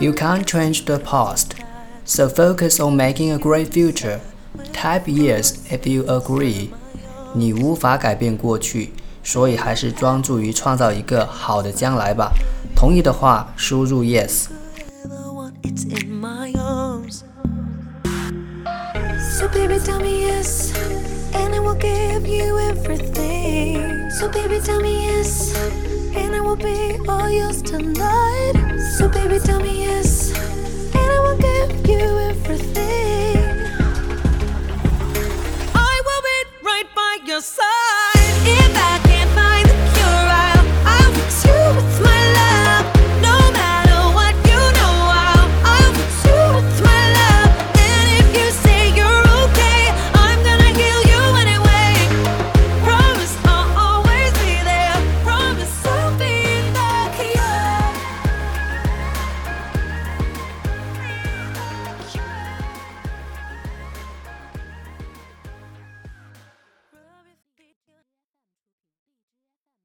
You can't change the past, so focus on making a great future. Type yes if you agree. 你无法改变过去，所以还是专注于创造一个好的将来吧。同意的话，输入 yes。 the one, it's in my arms. So baby, tell me yes, and I will give you everything. So baby, tell me yes, and I will be all yours tonight. So, baby, tell me yes, and I will give you everything. I will right by your side.